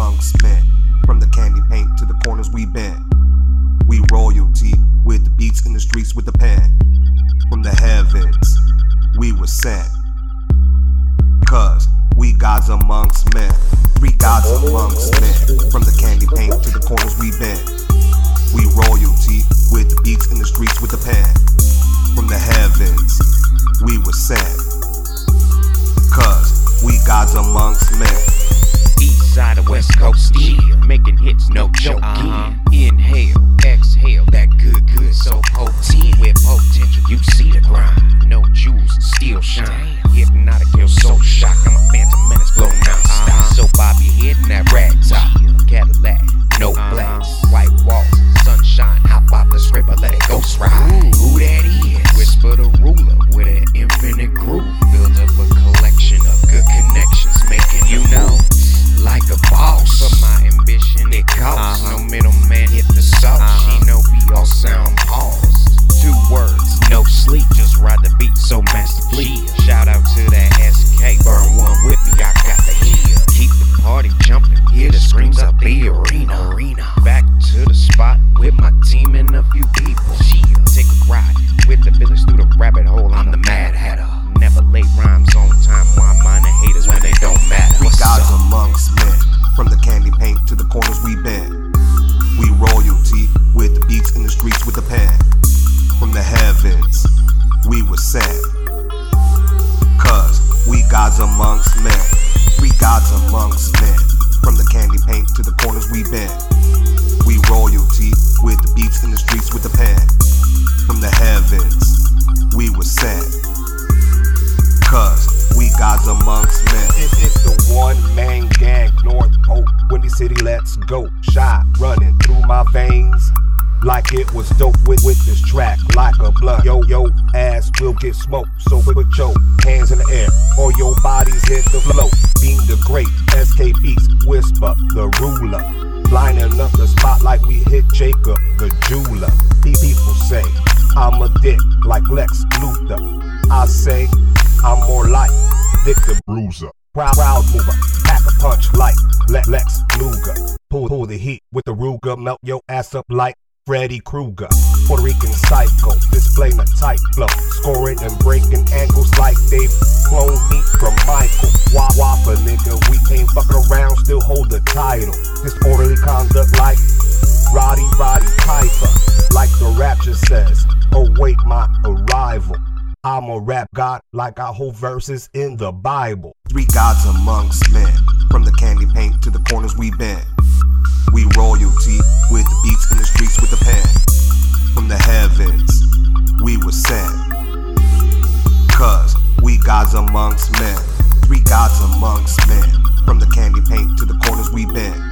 amongst men. From the candy paint to the corners we bend. We royalty with the beats in the streets with the pen. From the heavens, we were sent. Cause we gods amongst men. Three gods amongst men. From the candy paint to the corners we bend. We royalty with the beats in the streets with the pen. From the heavens, we were sent. Cause we gods amongst men. Gods amongst men. Three gods amongst men. From the candy paint to the corners we bend. We royalty with the beats in the streets with the pen. From the heavens, we were sent. Cause we gods amongst men. It, it's the one man gang, North Hope, Windy City, let's go. Shot running through my veins. Like it was dope with, with this track, like a blood. Yo, yo, ass will get smoked. So put your hands in the air, or your bodies hit the flow. Being the great SK Beats, Whispah The Ruler. Lining up the spot like we hit Jacob the jeweler. Pe- People say I'm a dick like Lex Luthor. I say I'm more like Dick the Bruiser. Proud, proud mover, pack a punch like Le- Lex Luger. Pull, pull the heat with the Ruger, melt your ass up like Freddy Krueger. Puerto Rican psycho, displaying a tight flow, scoring and breaking ankles like they've cloned me from Michael. Wah wappa nigga, we ain't fucking around, still hold the title. Disorderly conduct like Rowdy Roddy Piper, like the rapture says. Await my arrival. I'm a rap god like I hold verses in the Bible. Three gods amongst men, from the candy paint to the corners we bend. Gods amongst men. Three gods amongst men. From the candy paint to the corners we bend.